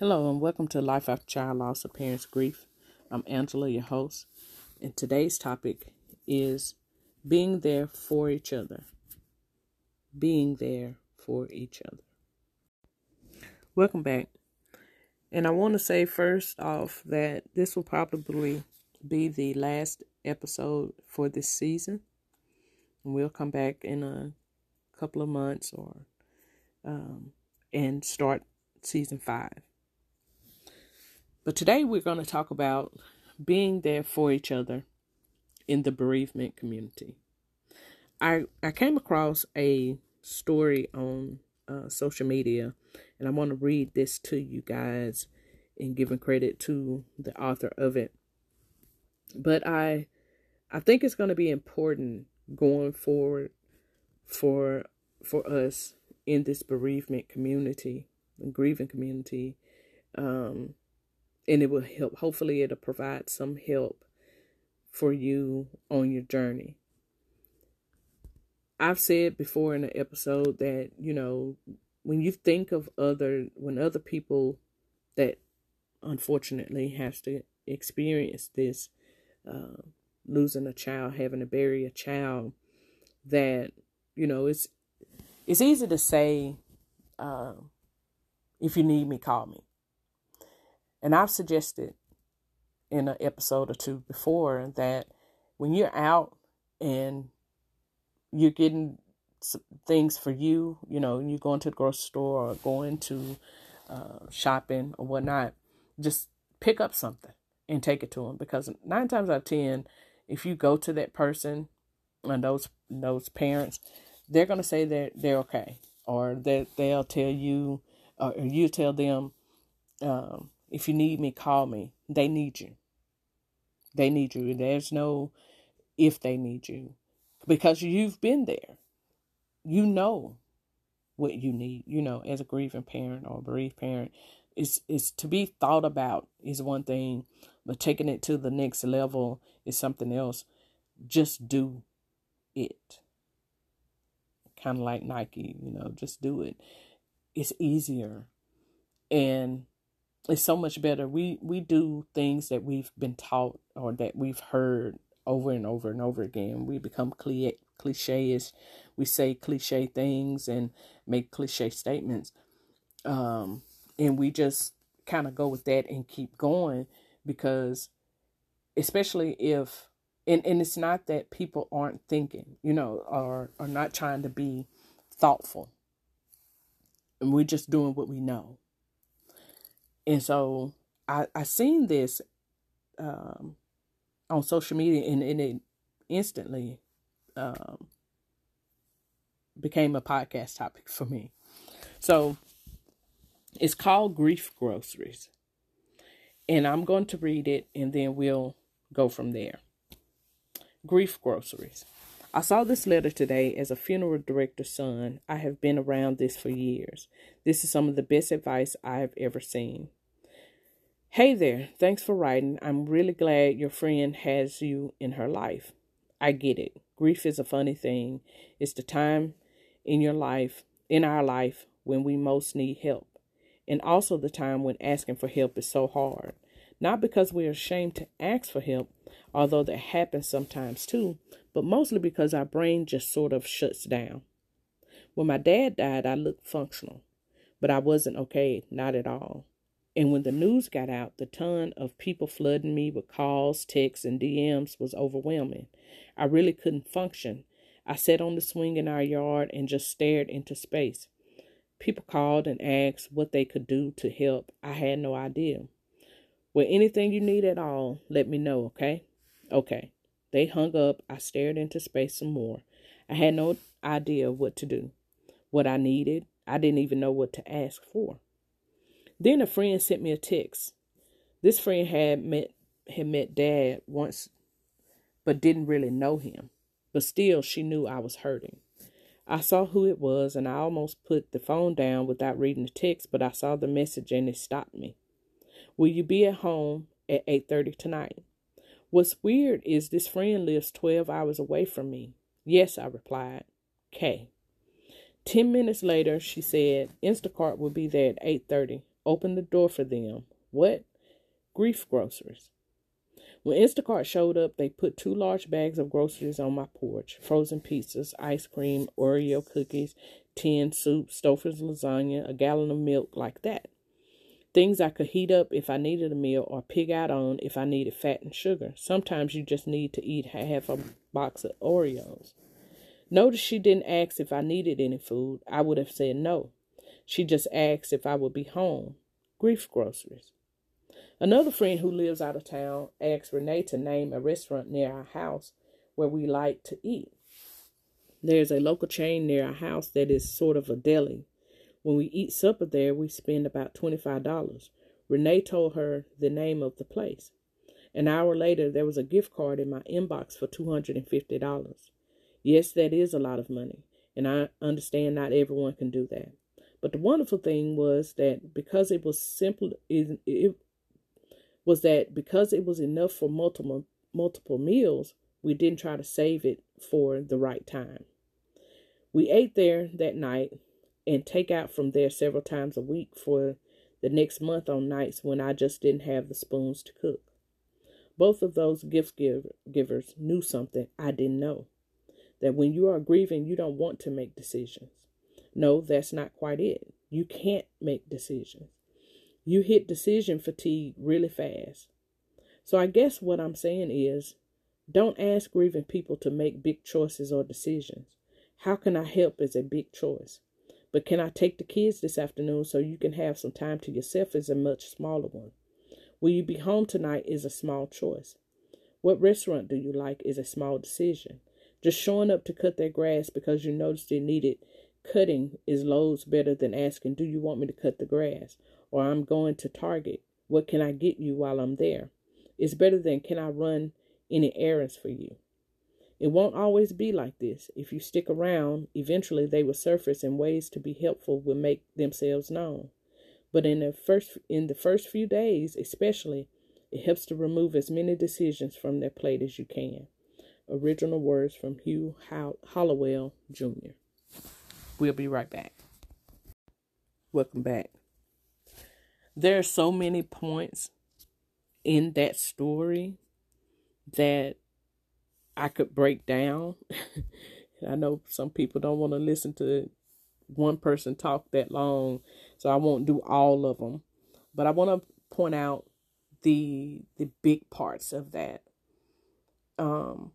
Hello and welcome to Life After Child Loss of Parents Grief. I'm Angela, your host, and today's topic is being there for each other. Being there for each other. Welcome back. And I want to say first off that this will probably be the last episode for this season. And we'll come back in a couple of months or um, and start season five. But today we're going to talk about being there for each other in the bereavement community. I I came across a story on uh, social media, and I want to read this to you guys and giving credit to the author of it. But I I think it's going to be important going forward for for us in this bereavement community, grieving community, um, and it will help. Hopefully, it'll provide some help for you on your journey. I've said before in an episode that, you know, when you think of other, when other people that unfortunately has to experience this, uh, losing a child, having to bury a child, that, you know, it's, it's easy to say, uh, if you need me, call me. And I've suggested in an episode or two before that when you're out and you're getting things for you, you know, you're going to the grocery store or going to uh, shopping or whatnot, just pick up something and take it to them because nine times out of ten, if you go to that person and those those parents, they're going to say that they're okay or that they'll tell you or you tell them um, if you need me, call me. They need you. They need you. There's no if they need you because you've been there. You know what you need, you know, as a grieving parent or a bereaved parent. Is is to be thought about is one thing, but taking it to the next level is something else. Just do it. Kind of like Nike, you know, just do it. It's easier. And it's so much better. We we do things that we've been taught or that we've heard over and over and over again. We become cliche cliches. We say cliche things and make cliche statements. Um, and we just kind of go with that and keep going because especially if and, and it's not that people aren't thinking, you know, or are not trying to be thoughtful. And we're just doing what we know. And so I I seen this um, on social media and, and it instantly um, became a podcast topic for me. So it's called Grief Groceries. And I'm going to read it and then we'll go from there. Grief Groceries. I saw this letter today as a funeral director's son. I have been around this for years. This is some of the best advice I have ever seen. Hey there, thanks for writing. I'm really glad your friend has you in her life. I get it. Grief is a funny thing. It's the time in your life, in our life, when we most need help, and also the time when asking for help is so hard. Not because we're ashamed to ask for help, although that happens sometimes too, but mostly because our brain just sort of shuts down. When my dad died, I looked functional, but I wasn't okay, not at all. And when the news got out, the ton of people flooding me with calls, texts, and DMs was overwhelming. I really couldn't function. I sat on the swing in our yard and just stared into space. People called and asked what they could do to help. I had no idea. Well, anything you need at all, let me know, okay? Okay. They hung up. I stared into space some more. I had no idea what to do, what I needed. I didn't even know what to ask for. Then a friend sent me a text. This friend had met had met dad once but didn't really know him. But still she knew I was hurting. I saw who it was and I almost put the phone down without reading the text, but I saw the message and it stopped me. Will you be at home at 8:30 tonight? What's weird is this friend lives 12 hours away from me. Yes, I replied. K. Ten minutes later, she said, Instacart will be there at 8.30. opened the door for them. What? Grief groceries. When Instacart showed up, they put two large bags of groceries on my porch frozen pizzas, ice cream, Oreo cookies, tin soup, Stouffer's lasagna, a gallon of milk, like that. Things I could heat up if I needed a meal or pig out on if I needed fat and sugar. Sometimes you just need to eat half a box of Oreos. Notice she didn't ask if I needed any food. I would have said no. She just asked if I would be home. Grief groceries. Another friend who lives out of town asked Renee to name a restaurant near our house where we like to eat. There's a local chain near our house that is sort of a deli. When we eat supper there, we spend about $25. Renee told her the name of the place. An hour later, there was a gift card in my inbox for $250. Yes, that is a lot of money, and I understand not everyone can do that. But the wonderful thing was that because it was simple, it, it was that because it was enough for multiple multiple meals, we didn't try to save it for the right time. We ate there that night and take out from there several times a week for the next month on nights when I just didn't have the spoons to cook. Both of those gift give, givers knew something I didn't know. That when you are grieving, you don't want to make decisions. No, that's not quite it. You can't make decisions you hit decision fatigue really fast. So I guess what I'm saying is don't ask grieving people to make big choices or decisions. How can I help is a big choice. But can I take the kids this afternoon so you can have some time to yourself is a much smaller one. Will you be home tonight is a small choice. What restaurant do you like is a small decision. Just showing up to cut their grass because you noticed it needed cutting is loads better than asking, Do you want me to cut the grass? or I'm going to Target. What can I get you while I'm there? It's better than can I run any errands for you? It won't always be like this. If you stick around, eventually they will surface and ways to be helpful will make themselves known. But in the first in the first few days, especially, it helps to remove as many decisions from their plate as you can. Original words from Hugh Hollowell Jr. We'll be right back. Welcome back. There are so many points in that story that I could break down. I know some people don't want to listen to one person talk that long, so I won't do all of them. But I want to point out the the big parts of that. Um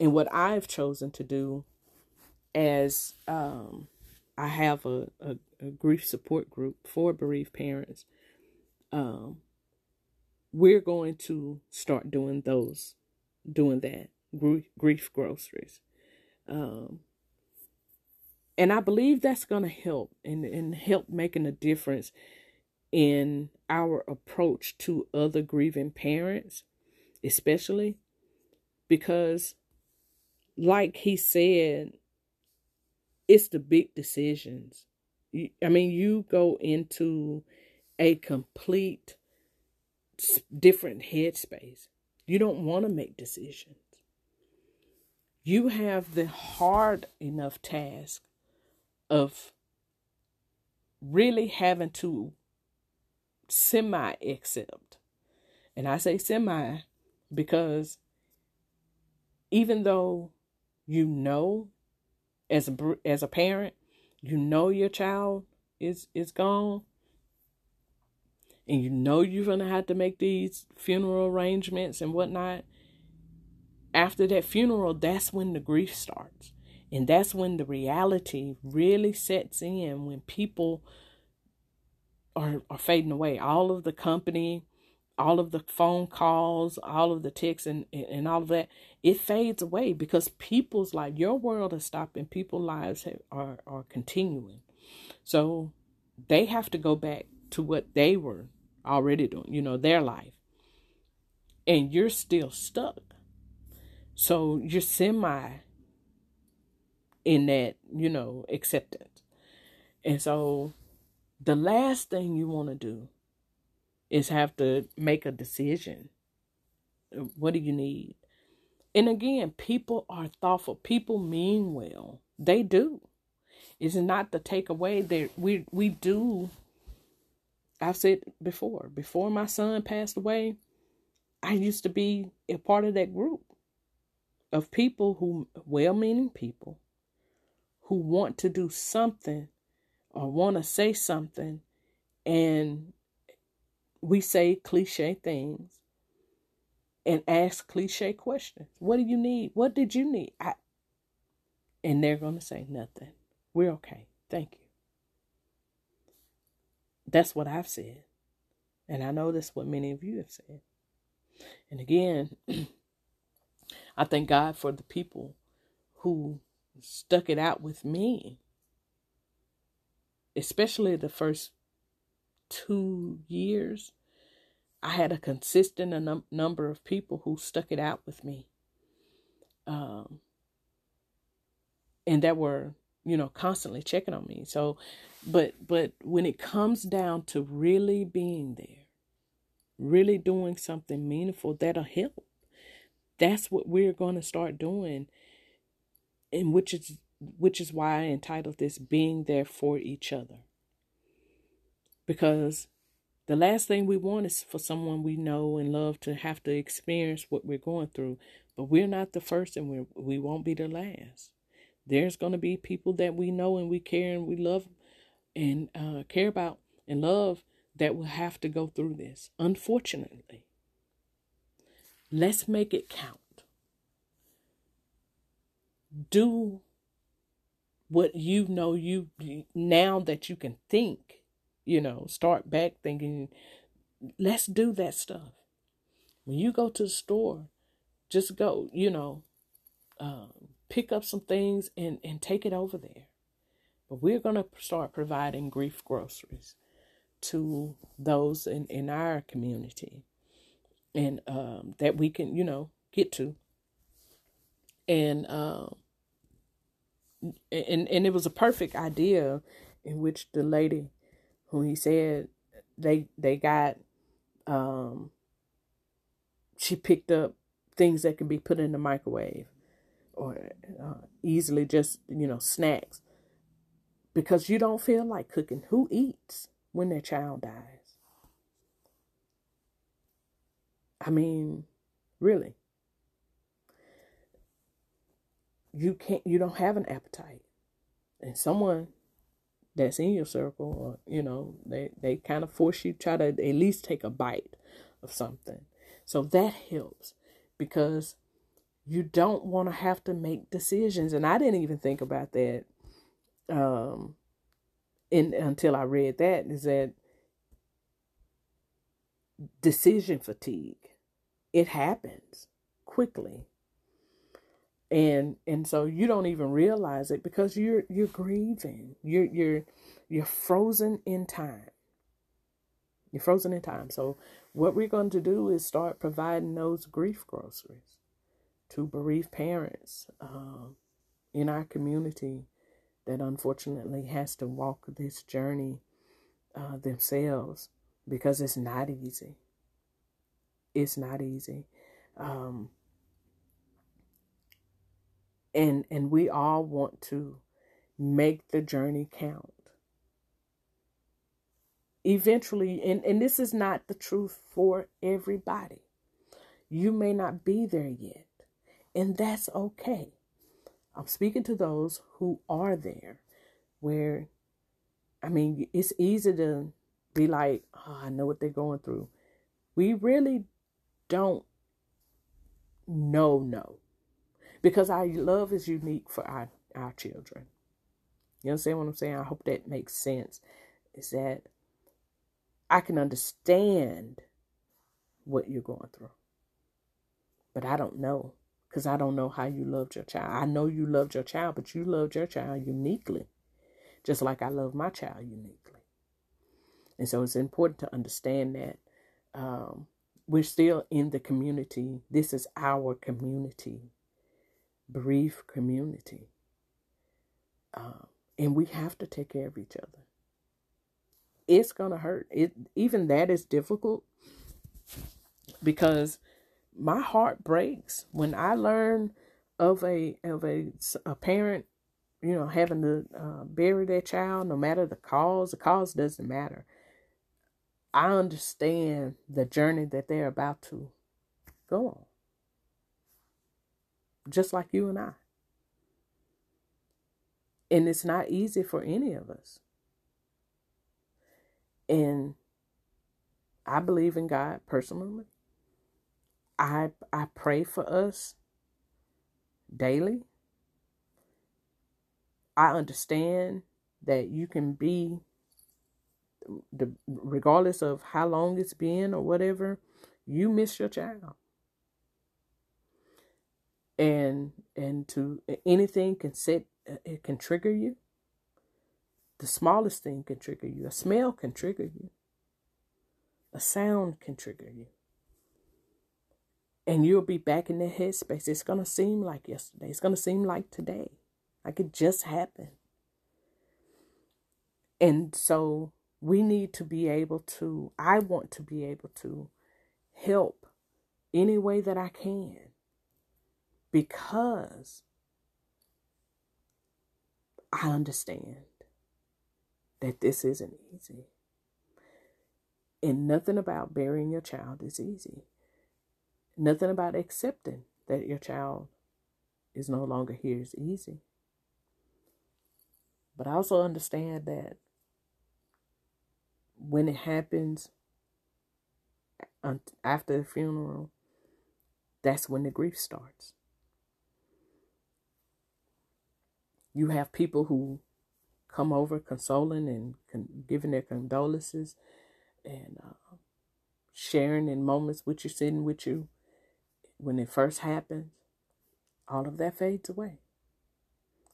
and what I've chosen to do as um I have a, a, a grief support group for bereaved parents. Um, we're going to start doing those, doing that grief, grief groceries. Um, and I believe that's going to help and, and help making a difference in our approach to other grieving parents, especially because, like he said, it's the big decisions. I mean, you go into a complete different headspace. You don't want to make decisions. You have the hard enough task of really having to semi accept. And I say semi because even though you know as a as a parent, you know your child is is gone, and you know you're gonna have to make these funeral arrangements and whatnot. After that funeral, that's when the grief starts. And that's when the reality really sets in when people are, are fading away. All of the company, all of the phone calls, all of the texts, and, and all of that, it fades away because people's life, your world is stopping, people's lives have, are, are continuing. So they have to go back to what they were already doing, you know, their life. And you're still stuck. So you're semi in that, you know, acceptance. And so the last thing you want to do is have to make a decision. What do you need? And again, people are thoughtful. People mean well. They do. It's not to take away that we we do I've said before, before my son passed away, I used to be a part of that group of people who, well meaning people, who want to do something or want to say something, and we say cliche things and ask cliche questions. What do you need? What did you need? I, and they're going to say nothing. We're okay. Thank you. That's what I've said. And I know that's what many of you have said. And again, I thank God for the people who stuck it out with me, especially the first two years. I had a consistent num- number of people who stuck it out with me. Um, and that were, you know, constantly checking on me. So, but, but when it comes down to really being there, really doing something meaningful, that'll help that's what we're going to start doing and which is which is why I entitled this being there for each other because the last thing we want is for someone we know and love to have to experience what we're going through but we're not the first and we we won't be the last there's going to be people that we know and we care and we love and uh, care about and love that will have to go through this unfortunately Let's make it count. Do what you know you now that you can think, you know, start back thinking, let's do that stuff. When you go to the store, just go, you know, um, pick up some things and, and take it over there. But we're going to start providing grief groceries to those in, in our community and um, that we can, you know, get to. And um, and and it was a perfect idea in which the lady who he said they they got um she picked up things that can be put in the microwave or uh, easily just you know snacks because you don't feel like cooking who eats when their child dies I mean, really. You can't you don't have an appetite. And someone that's in your circle or you know, they they kind of force you try to at least take a bite of something. So that helps because you don't want to have to make decisions and I didn't even think about that um in until I read that is that decision fatigue it happens quickly and and so you don't even realize it because you're you're grieving. You're you're you're frozen in time. You're frozen in time. So what we're going to do is start providing those grief groceries to bereaved parents uh, in our community that unfortunately has to walk this journey uh, themselves because it's not easy. It's not easy. Um, and and we all want to make the journey count. Eventually, and, and this is not the truth for everybody. You may not be there yet, and that's okay. I'm speaking to those who are there, where, I mean, it's easy to be like, oh, I know what they're going through. We really don't know no because our love is unique for our our children. You understand what i'm saying? I hope that makes sense. Is that i can understand what you're going through. But i don't know. Because i don't know how you loved your child. I know you loved your child but you loved your child uniquely. Just like i love my child uniquely. And so it's important to understand that um, we're still in the community. This is our community, brief community. Um, and we have to take care of each other. It's going to hurt. It even that is difficult because my heart breaks when I learn of a of a, a parent, you know, having to uh, bury their child, no matter the cause. The cause doesn't matter. I understand the journey that they're about to go on. Just like you and I. And it's not easy for any of us. And I believe in God personally. I I pray for us daily. I understand that you can be the regardless of how long it's been or whatever, you miss your child. And and to anything can set uh, it can trigger you. The smallest thing can trigger you. A smell can trigger you. A sound can trigger you. And you'll be back in the headspace. It's going to seem like yesterday. It's going to seem like today. Like it just happened. And so we need to be able to, I want to be able to help any way that I can because I understand that this isn't easy. And nothing about burying your child is easy. Nothing about accepting that your child is no longer here is easy. But I also understand that when it happens after the funeral, that's when the grief starts. You have people who come over consoling and con- giving their condolences and uh, sharing in moments with you, sitting with you. When it first happens. All of that fades away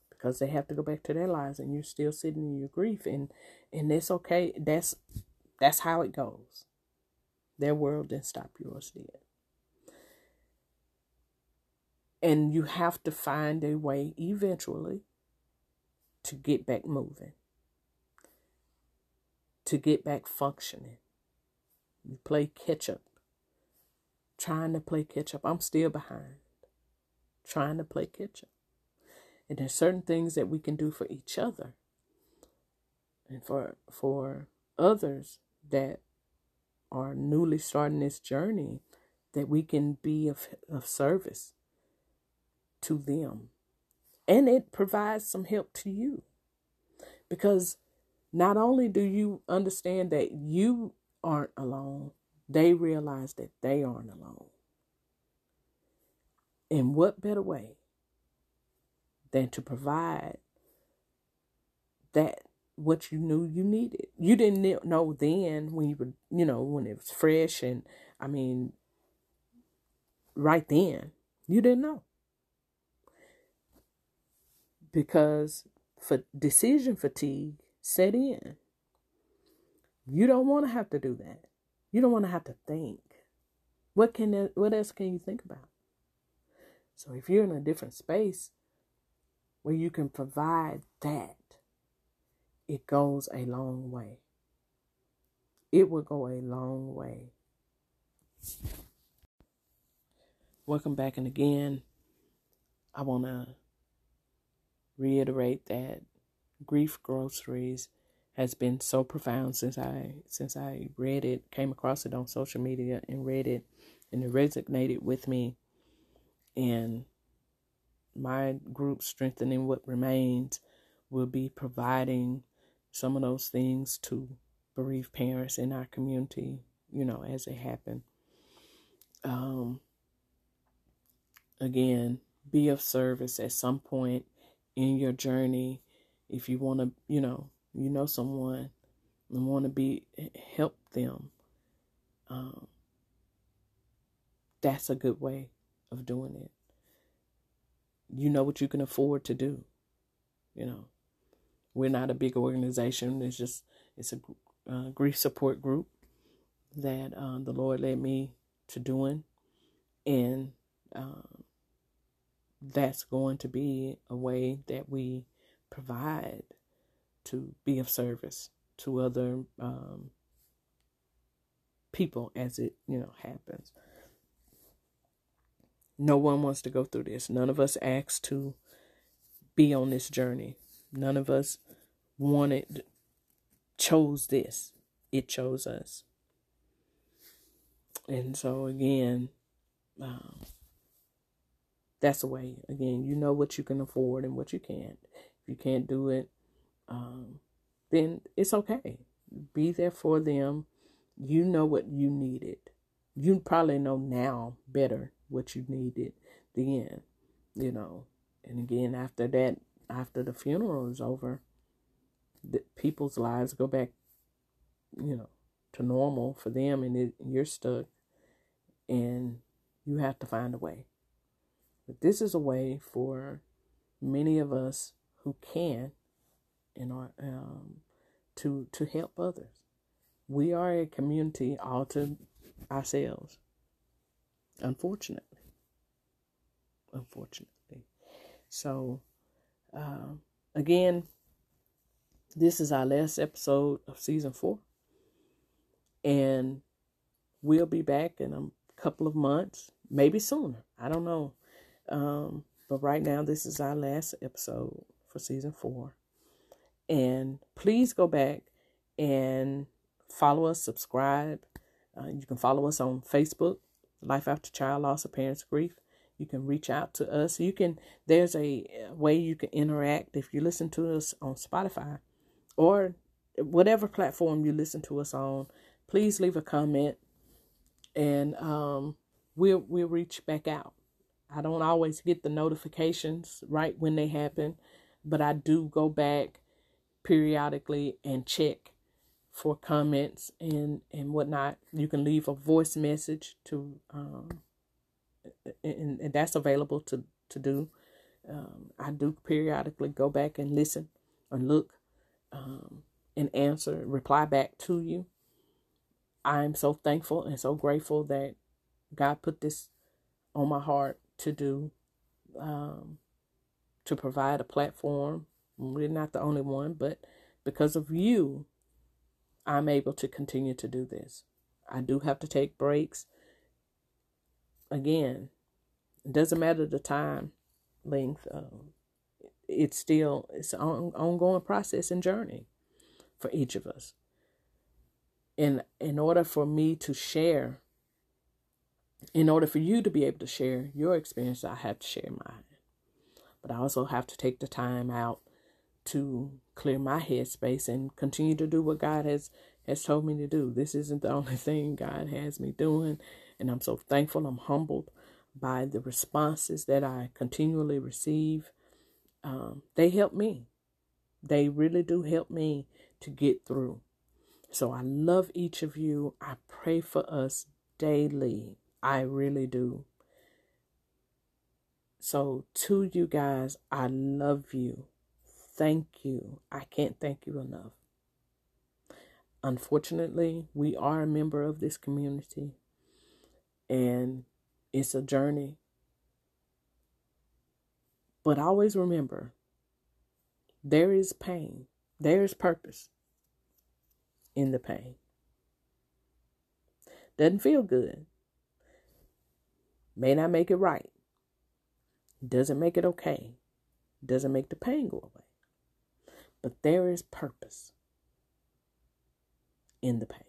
because they have to go back to their lives and you're still sitting in your grief and and it's okay. That's that's how it goes. Their world didn't stop yours did. And you have to find a way eventually to get back moving to get back functioning. You play catch up trying to play catch up i'm still behind. Trying to play catch up and there's certain things that we can do for each other and for for others that are newly starting this journey that we can be of, of service to them. And it provides some help to you. Because not only do you understand that you aren't alone, they realize that they aren't alone. And what better way than to provide that what you knew you needed. You didn't know then when you were, you know, when it was fresh and I mean, right then, you didn't know. Because for decision fatigue set in. You don't want to have to do that. You don't want to have to think. What can what else can you think about? So if you're in a different space, where you can provide that, it goes a long way. It will go a long way. Welcome back, and again, I want to reiterate that grief groceries has been so profound since I since I read it, came across it on social media and read it, and it resonated with me. And my group, Strengthening What Remains, will be providing some of those things to bereaved parents in our community, you know, as they happen. Um, again, be of service at some point in your journey. If you want to, you know, you know someone and want to be help them. Um, that's a good way of doing it you know what you can afford to do. You know, we're not a big organization. It's just it's a uh, grief support group that uh, the Lord led me to doing, and um, that's going to be a way that we provide to be of service to other um, people as it you know happens. No one wants to go through this. None of us asked to be on this journey. None of us wanted, chose this. It chose us. And so again, um, that's the way. Again, you know what you can afford and what you can't. If you can't do it, um, then it's okay. Be there for them. You know what you needed. You probably know now better what you needed then, you know. And again, after that, after the funeral is over, the people's lives go back, you know, to normal for them, and it, you're stuck, and you have to find a way. But this is a way for many of us who can, in our um, to to help others. We are a community all to ourselves. Unfortunately. Unfortunately. So uh, again, this is our last episode of season four. And we'll be back in a couple of months, maybe sooner. I don't know. Um, but right now, this is our last episode for season four. And please go back and follow us, subscribe. Uh, you can follow us on Facebook, Life After Child Loss or Parents Grief. You can reach out to us. You can, there's a way you can interact if you listen to us on Spotify or whatever platform you listen to us on. Please leave a comment and um, we'll, we'll reach back out. I don't always get the notifications right when they happen, but I do go back periodically and check for comments and and whatnot. You can leave a voice message to um, and, and that's available to to do. Um, I do periodically go back and listen and look um, and answer, reply back to you. I'm so thankful and so grateful that God put this on my heart to do, um, to provide a platform. We're not the only one, but because of you, I'm able to continue to do this. I do have to take breaks. Again, it doesn't matter the time length. Uh, it's still it's an ongoing process and journey for each of us. And in order for me to share, in order for you to be able to share your experience, I have to share mine. But I also have to take the time out to clear my headspace and continue to do what God has has told me to do. This isn't the only thing God has me doing, and I'm so thankful. I'm humbled by the responses that I continually receive. Um, they help me. They really do help me to get through. So I love each of you. I pray for us daily. I really do. So, to you guys, I love you thank you. I can't thank you enough. Unfortunately, we are a member of this community and it's a journey. But always remember there is pain, there is purpose in the pain. Doesn't feel good, may not make it right, doesn't make it okay, doesn't make the pain go away. But there is purpose in the pain.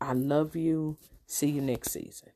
I love you. See you next season.